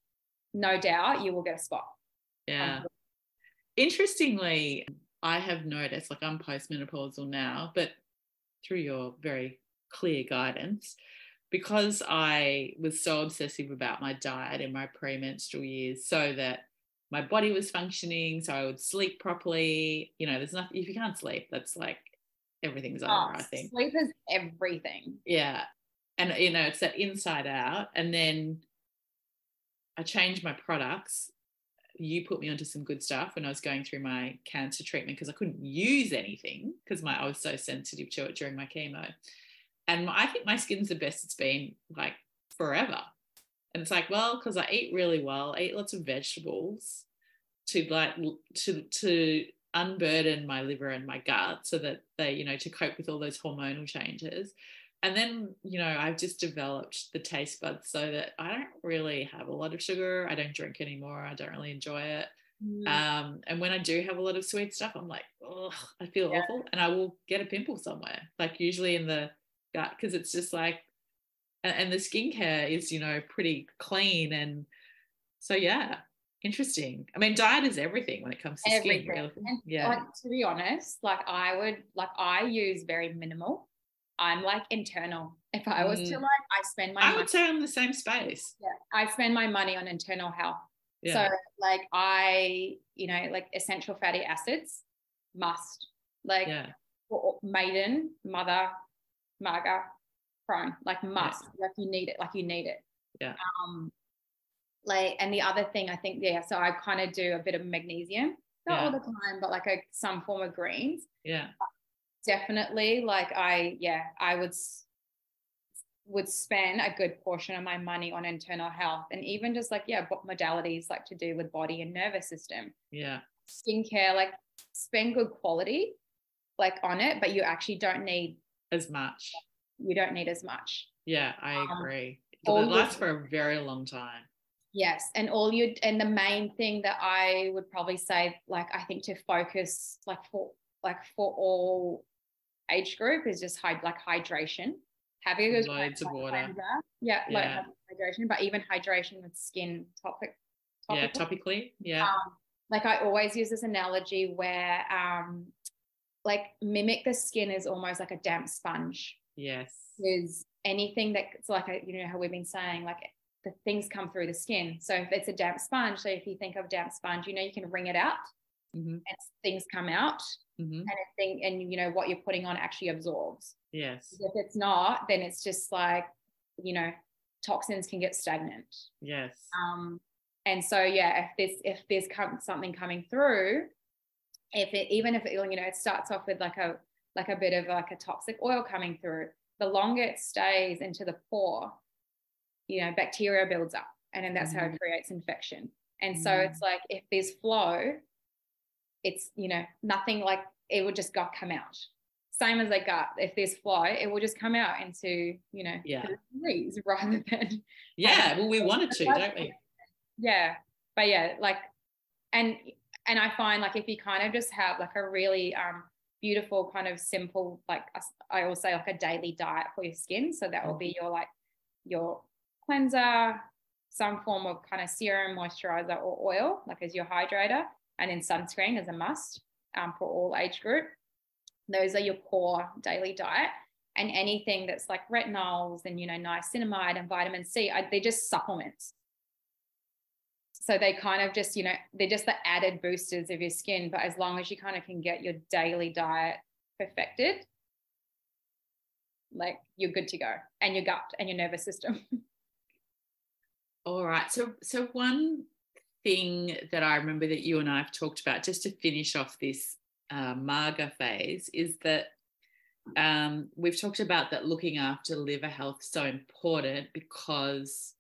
no doubt you will get a spot Yeah. Um, Interestingly, I have noticed, like I'm postmenopausal now, but through your very clear guidance, because I was so obsessive about my diet in my premenstrual years, so that my body was functioning, so I would sleep properly. You know, there's nothing, if you can't sleep, that's like everything's over, Oh, I think. Sleep is everything. Yeah. And, you know, it's that inside out. And then I changed my products. You put me onto some good stuff when I was going through my cancer treatment because I couldn't use anything because my I was so sensitive to it during my chemo. And I think my skin's the best it's been like forever. And it's like, well, because I eat really well, I eat lots of vegetables to like to to unburden my liver and my gut so that they, you know, to cope with all those hormonal changes. And then, you know, I've just developed the taste buds so that I don't really have a lot of sugar. I don't drink anymore. I don't really enjoy it. Mm. Um, and when I do have a lot of sweet stuff, I'm like, oh, I feel Yeah. awful. And I will get a pimple somewhere, like usually in the gut, because it's just like, and, and the skincare is, you know, pretty clean. And so, yeah, interesting. I mean, diet is everything when it comes to Everything. skin, really. And Yeah. like, to be honest, like I would like I use very minimal. I'm like internal. If I was to Mm. like, I spend my I money, would say I'm the same space. yeah, I spend my money on internal health. Yeah. So like I, you know, like essential fatty acids must. Like yeah. maiden, mother, maga, crone, like must. Like you need it, like you need it. Yeah. Um like and the other thing I think, yeah, so I kind of do a bit of magnesium. Not Yeah. all the time, but like a some form of greens. Yeah. Definitely. Like I, yeah, I would would spend a good portion of my money on internal health and even just like yeah modalities like to do with body and nervous system Yeah. skincare like spend good quality like on it but you actually don't need As much. You don't need as much Yeah, I Um, agree. all it lasts for a very long time. yes and all you and the main thing that i would probably say like i think to focus like for like for all age group is just hyd- like hydration Having a good Loads of water. cleanser. Yeah, like hydration, but even hydration with skin topic. Yeah, topically. Yeah. Um, like I always use this analogy where um, like mimic the skin is almost like a damp sponge. Yes. Is anything that's like a, you know how we've been saying like the things come through the skin. So if it's a damp sponge, so if you think of damp sponge, you know you can wring it out hmm and things come out, hmm and thing and you know what you're putting on actually absorbs. Yes. If it's not, then it's just like you know toxins can get stagnant. Yes. Um, and so yeah, if this if there's come, something coming through, if it even if it you know it starts off with like a like a bit of like a toxic oil coming through, the longer it stays into the pore, you know, bacteria builds up, and then that's how it creates infection. And so Mm. it's like if there's flow, it's you know nothing like it would just got come out. Same as a gut, if there's flow, it will just come out into you know Yeah. degrees <laughs> rather than Yeah. <laughs> Well, we wanted to, don't we? yeah but yeah like and and i find like if you kind of just have like a really um beautiful kind of simple like I always say like a daily diet for your skin. So that will be your like your cleanser some form of kind of serum moisturizer or oil like as your hydrator. And then sunscreen is a must um, for all age group. Those are your core daily diet. And anything that's like retinols and you know niacinamide and vitamin c I, they're just supplements so they kind of just you know they're just the added boosters of your skin but as long as you kind of can get your daily diet perfected like you're good to go and your gut and your nervous system <laughs> All right. So, so one thing that I remember that you and I have talked about, just to finish off this uh, Maga phase, is that um, we've talked about that looking after liver health is so important because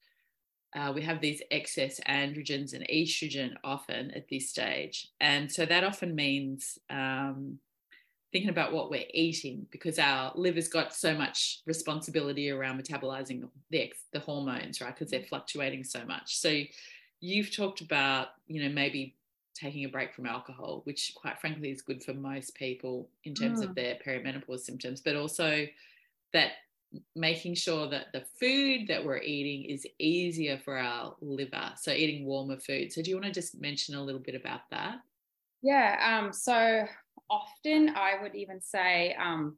uh, we have these excess androgens and estrogen often at this stage, and so that often means um, thinking about what we're eating because our liver's got so much responsibility around metabolizing the, the hormones, right? Because they're fluctuating so much. So you've talked about, you know, maybe taking a break from alcohol, which quite frankly is good for most people in terms Mm. of their perimenopause symptoms, but also that making sure that the food that we're eating is easier for our liver. So eating warmer food. So do you want to just mention a little bit about that? Yeah. Um, so often I would even say, um,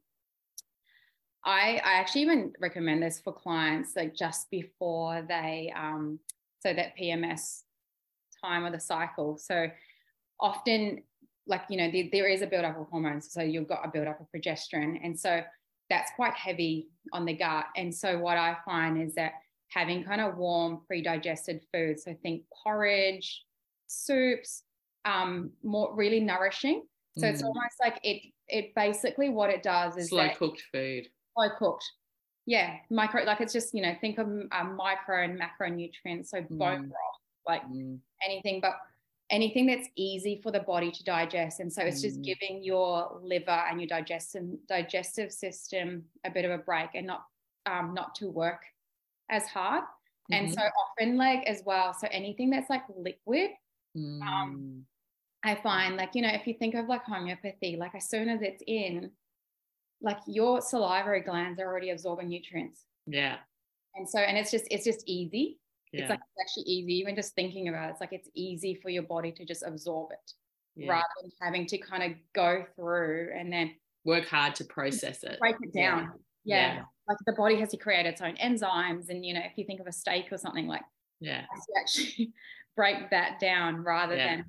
I, I actually even recommend this for clients like just before they, um, so that PMS time of the cycle. So often, like, you know, there, there is a buildup of hormones. So you've got a buildup of progesterone. And so that's quite heavy on the gut. And so what I find is that having kind of warm, pre-digested food, so think porridge, soups, um, more really nourishing. So it's Mm. almost like it it basically what it does is Slow cooked food. slow cooked. Yeah, micro like it's just you know think of um, micro and macronutrients. So bone Mm. broth, like Mm, anything, but anything that's easy for the body to digest. And so it's just Mm. giving your liver and your digestive digestive system a bit of a break and not um, not to work as hard. And mhm, so often like as well. So anything that's like liquid, mm, I find like, you know, if you think of like homeopathy, like as soon as it's in, like your salivary glands are already absorbing nutrients. yeah. And so, and it's just, it's just easy. Yeah. It's like it's actually easy, even just thinking about it. It's like it's easy for your body to just absorb it yeah. rather than having to kind of go through and then Work hard to process it. break it down. Yeah. Yeah. Like the body has to create its own enzymes. And, you know, if you think of a steak or something like Yeah. has actually <laughs> break that down rather than like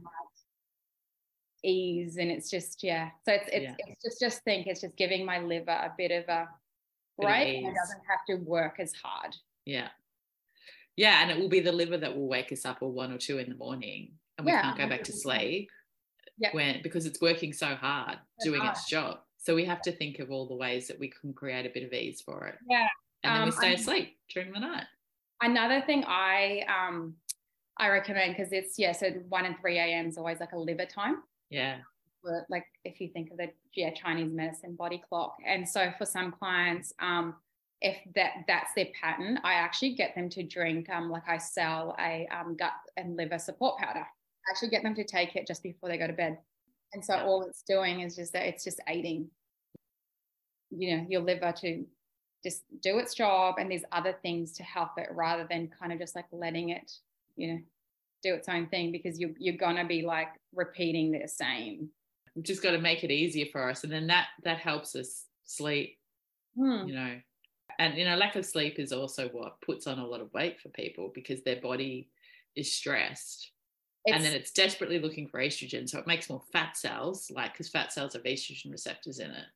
ease and it's just yeah so it's it's, it's just just think it's just giving my liver a bit of a break and it doesn't have to work as hard Yeah. Yeah. And it will be the liver that will wake us up at one or two in the morning and we Yeah, can't go back to sleep Yeah. when because it's working so hard So doing hard. its job. So we have to think of all the ways that we can create a bit of ease for it. Yeah. And then we Um, stay I- asleep during the night. another thing i um i recommend because it's yeah so 1 and 3 a.m is always like a liver time Yeah. like if you think of the yeah chinese medicine body clock and so for some clients um if that that's their pattern i actually get them to drink um like i sell a um, gut and liver support powder I actually get them to take it just before they go to bed and so Yeah. all it's doing is just that it's just aiding you know your liver to just do its job and there's other things to help it rather than kind of just like letting it you know do its own thing because you, you're gonna be like repeating the same we've just got to make it easier for us and then that that helps us sleep Hmm. you know and you know lack of sleep is also what puts on a lot of weight for people because their body is stressed and then it's desperately looking for estrogen so it makes more fat cells like because fat cells have estrogen receptors in it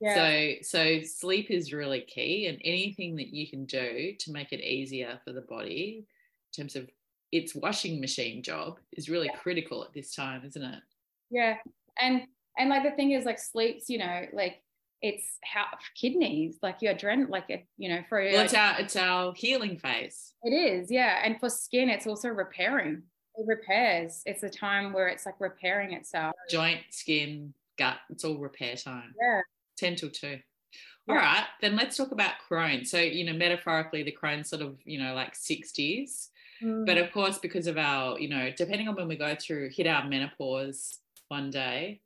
yeah. so so sleep is really key and anything that you can do to make it easier for the body in terms of its washing machine job is really Yeah. critical at this time isn't it yeah and and like the thing is like sleeps you know like it's how kidneys like your adrenaline like it you know for well like, it's our it's our healing phase. It is yeah and for skin it's also repairing. It repairs. It's a time where it's like repairing itself. Joint skin gut it's all repair time. Yeah. 10 till 2 Yeah. all right then let's talk about Crone so you know metaphorically the Crone sort of you know like 60s but Mm. of course because of our you know depending on when we go through hit our menopause one day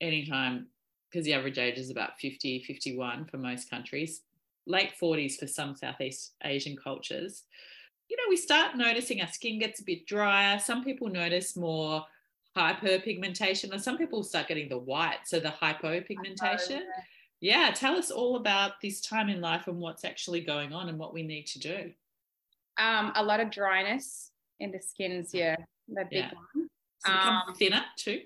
anytime because the average age is about 50 51 for most countries late 40s for some southeast asian cultures. You know we start noticing our skin gets a bit drier. Some people notice more hyperpigmentation and some people start getting the white so the hypopigmentation. Yeah. Tell us all about this time in life and what's actually going on and what we need to do. Um a lot of dryness in the skins yeah the big Yeah. one. So Um, thinner too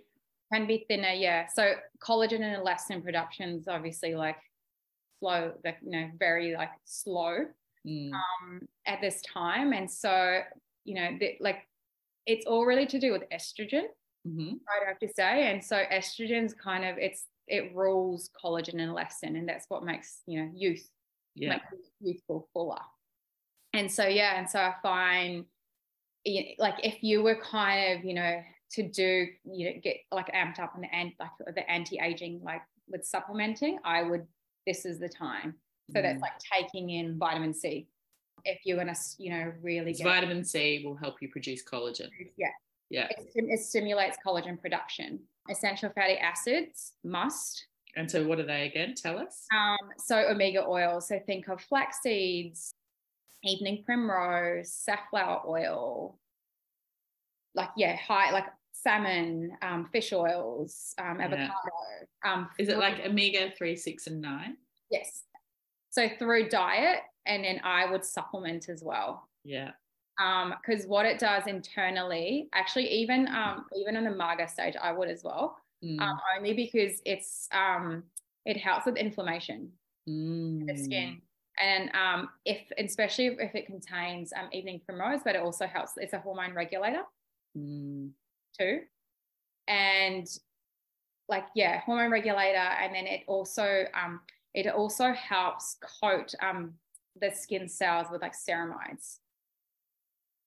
can be thinner yeah. So collagen and elastin production's obviously like slow like you know very like slow Mm, um at this time. And so you know the, like it's all really to do with estrogen mhm. i'd have to say. And so estrogen's kind of it's it rules collagen and elastin and that's what makes you know youth yeah. makes youthful fuller. And so yeah and so i find like if you were kind of you know to do you know get like amped up on the and like the anti-aging like with supplementing i would this is the time so that's Mm. like taking in vitamin c if you're gonna you know really get vitamin C will help you produce collagen. yeah Yeah. it, it stimulates collagen production essential fatty acids must And so, what are they again? Tell us. Um, so omega oils. So think of flax seeds, evening primrose, safflower oil, like yeah, high like salmon, um, fish oils, um, Yeah. avocado. Um, Is it like omega 3, 6, and 9? yes? So through diet, and then I would supplement as well. Yeah. because what it does internally, actually, even um, even on the Maga stage, I would as well, Mm. um, only because it's um, it helps with inflammation. Mm. the skin. And um, if, especially if it contains um, evening primrose, but it also helps, it's a hormone regulator Mm. Too. And like, yeah, hormone regulator. And then it also, um, it also helps coat um, the skin cells with like ceramides.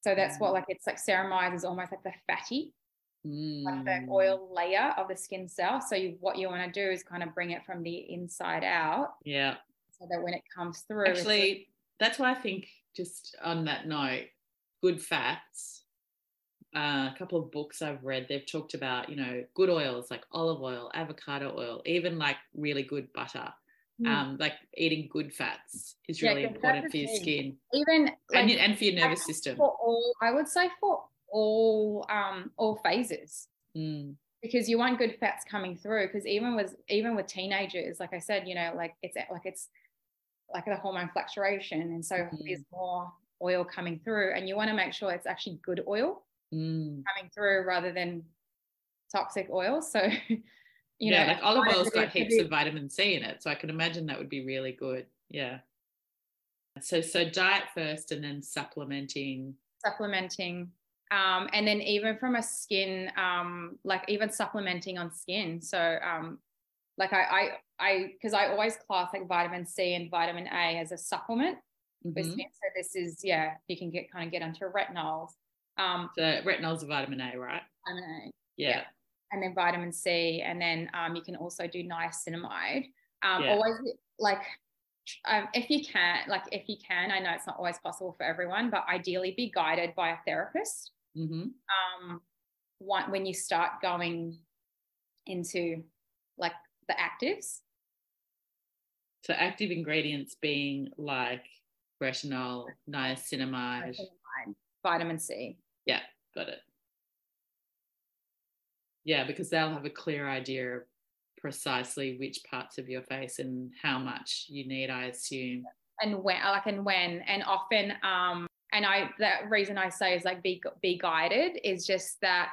So that's what, Mm. like, it's like ceramides is almost like the fatty, like the Mm. oil layer of the skin cell. So you, what you want to do is kind of bring it from the inside out Yeah. so that when it comes through, Actually, that's why I think, just on that note, good fats. Uh, a couple of books I've read, they've talked about, you know, good oils like olive oil, avocado oil, even like really good butter. Mm. Um, like eating good fats is really good important for your skin even and, like, y- and for your nervous system. for all i would say for all um all phases Mm. because you want good fats coming through because even with even with teenagers like i said you know like it's like it's like the hormone fluctuation and so Mhm. there's more oil coming through and you want to make sure it's actually good oil Mm. coming through rather than toxic oil so <laughs> you yeah, know like olive oil's got heaps of vitamin C in it, so I can imagine that would be really good. Yeah. So so diet first, and then supplementing. supplementing um, and then even from a skin um, like even supplementing on skin so um, like i i i because i always class like vitamin c and vitamin a as a supplement Mhm. skin so this is yeah you can get kind of get onto retinols um, So retinol's a vitamin A, right? vitamin A, Yeah. and then vitamin c and then um, you can also do niacinamide um, Yeah. always like um, if you can like if you can i know it's not always possible for everyone but ideally be guided by a therapist hmm um, when you start going into like the actives So active ingredients being like retinol, niacinamide. Vitamin C. Yeah, got it. Yeah, because they'll have a clear idea of precisely which parts of your face and how much you need, I assume. And when, like, and when, and often, um, and I, the reason I say is like be be guided is just that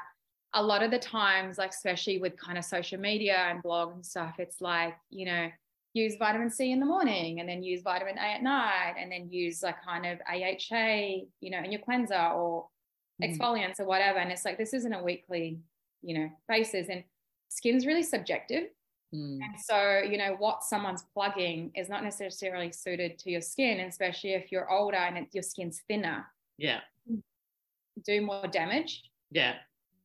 a lot of the times, like especially with kind of social media and blog and stuff, it's like you know use vitamin C in the morning and then use vitamin A at night and then use like kind of AHA, you know, in your cleanser or mm. exfoliants or whatever. And it's like this isn't a weekly, you know, basis and skin's really subjective. Mm. And so, you know, what someone's plugging is not necessarily suited to your skin, especially if you're older and your skin's thinner. Yeah. Do more damage. Yeah.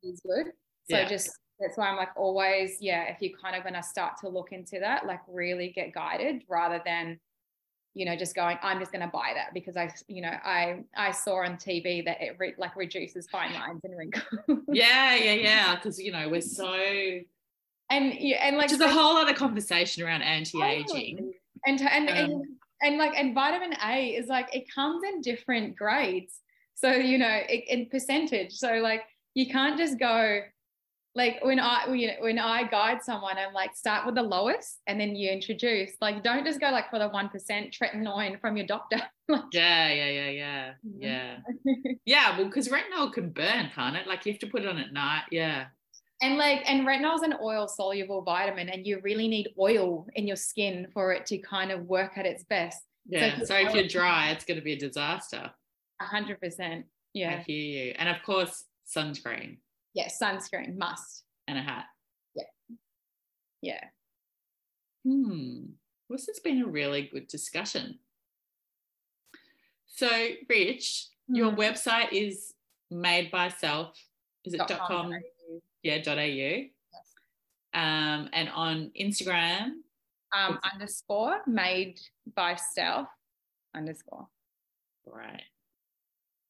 Is good. So yeah. just that's why I'm like always, yeah, if you're kind of going to start to look into that, like really get guided rather than, you know, just going, I'm just going to buy that because I, you know, I, I saw on TV that it re- like reduces fine lines and wrinkles. <laughs> yeah, yeah, yeah. Cause you know, we're so, and yeah, and like, there's a whole other conversation around anti-aging. And, and, um, and, and like, and vitamin A is like, it comes in different grades. So, you know, it, in percentage. So like, you can't just go, like when I when I guide someone, I'm like start with the lowest and then you introduce. Like don't just go like for the one percent tretinoin from your doctor. <laughs> yeah, yeah, yeah, yeah, mm-hmm. yeah, <laughs> yeah. Well, because retinol can burn, can't it? Like you have to put it on at night. Yeah. And like and retinol is an oil soluble vitamin, and you really need oil in your skin for it to kind of work at its best. Yeah. So, so if you're dry, it's going to be a disaster. A hundred percent. Yeah. I hear you. And of course, sunscreen. Yes, sunscreen must. And a hat. Yeah. Yeah. Hmm. Well, this has been a really good discussion. So, Rich, mm-hmm. your website is made by self. Is it dot com? com? Yeah, dot au. Yes. Um, and on Instagram, um, underscore made by self underscore. Right.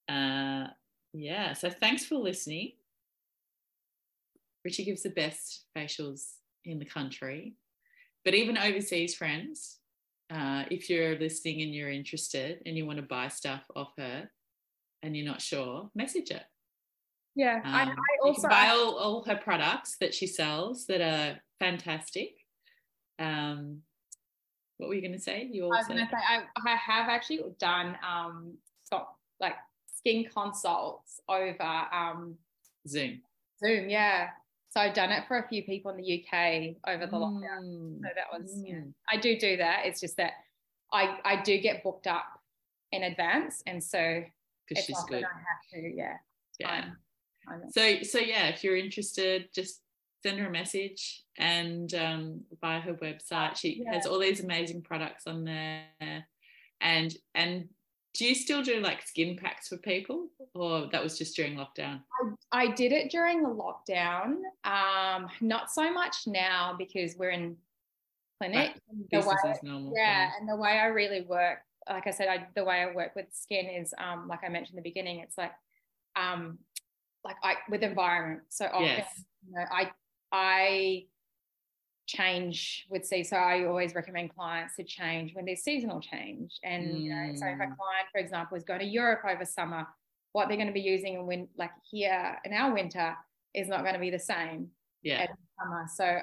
Uh, yeah. So thanks for listening. Richie gives the best facials in the country. But even overseas friends, uh, if you're listening and you're interested and you want to buy stuff off her and you're not sure, message her. Yeah, um, I, I, also buy all, all her products that she sells that are fantastic. Um, what were you going to say? You also... I was going to say I, I have actually done um, stop, like skin consults over um, Zoom. Zoom, yeah. So I've done it for a few people in the UK over the mm. lockdown. So that was, mm. yeah, I do do that. It's just that I, I do get booked up in advance. And so it's she's good. I have to, yeah. Yeah. so, so yeah, if you're interested, just send her a message and um, buy her website. She yeah. has all these amazing products on there. And, and do you still do like skin packs for people or that was just during lockdown? I, I did it during the lockdown. Um, not so much now because we're in clinic the way, normal, yeah, yeah, and the way i really work like i said I, the way i work with skin is um, like i mentioned in the beginning it's like um, like i with environment. So often yes. you know i i change with see so i always recommend clients to change when there's seasonal change and mm. you know so if a mm. client for example is going to europe over summer what they're going to be using in win like here in our winter is not going to be the same yeah summer so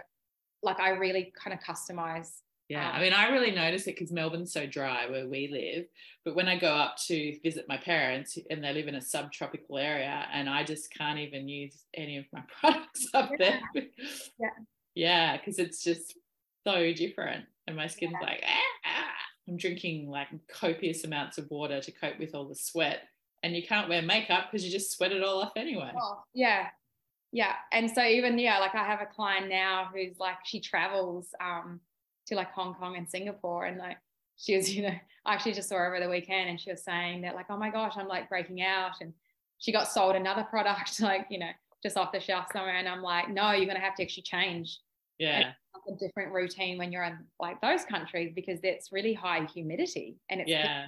like i really kind of customize yeah, I mean, I really notice it because Melbourne's so dry where we live. But when I go up to visit my parents and they live in a subtropical area, and I just can't even use any of my <laughs> products up yeah. there. Yeah. Yeah, because it's just so different. And my skin's yeah. like, ah, ah. I'm drinking like copious amounts of water to cope with all the sweat. And you can't wear makeup because you just sweat it all off anyway. Oh, yeah. Yeah. And so even, yeah, like I have a client now who's like, she travels um, to like Hong Kong and Singapore. And like, she was, <laughs> you know, I actually just saw her over the weekend and she was saying that, like, oh my gosh, I'm like breaking out. And she got sold another product, <laughs> like, you know, just off the shelf somewhere. And I'm like, no, you're going to have to actually change. Yeah. A different routine when you're in like those countries because it's really high humidity and it's yeah.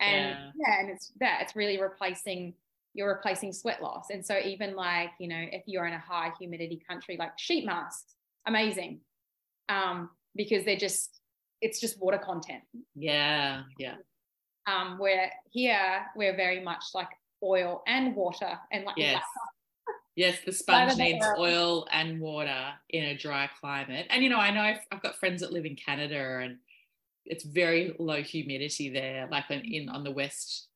And yeah. yeah, and it's that it's really replacing you're replacing sweat loss. And so even like, you know, if you're in a high humidity country like sheet masks, amazing. Um, because they're just it's just water content. Yeah, yeah. Um, where here we're very much like oil and water and like yes. Yes, the sponge needs oil and water in a dry climate. And you know, I know I've, I've, got friends that live in Canada and it's very low humidity there, like in, in on the west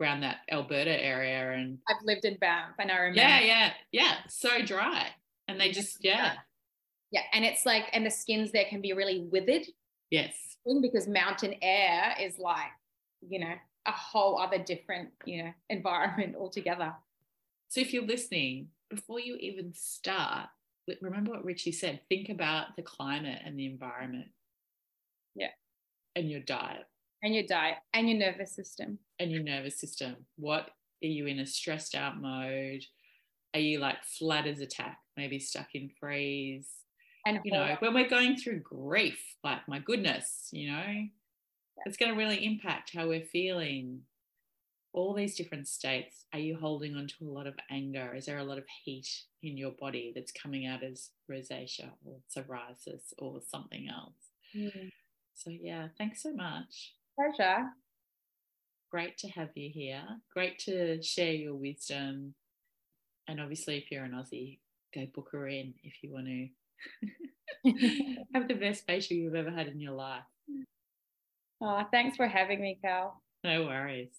around that Alberta area. And I've lived in Banff and I remember. Yeah, yeah, yeah. So dry. And they just, yeah. Yeah. And it's like, and the skins there can be really withered. Yes. Because mountain air is like, you know, a whole other different, you know, environment <laughs> altogether. So if you're listening, before you even start, remember what Richie said think about the climate and the environment. Yeah. And your diet. And your diet and your nervous system. And your nervous system. What are you in a stressed out mode? Are you like flat as a tack, maybe stuck in freeze? And you know, when we're going through grief, like my goodness, you know, yeah. it's going to really impact how we're feeling all these different states, are you holding on to a lot of anger? Is there a lot of heat in your body that's coming out as rosacea or psoriasis or something else? Mm. So, yeah, thanks so much. Pleasure. Great to have you here. Great to share your wisdom. And obviously, if you're an Aussie, go book her in if you want to <laughs> have the best facial you've ever had in your life. Oh, thanks for having me, Cal. No worries.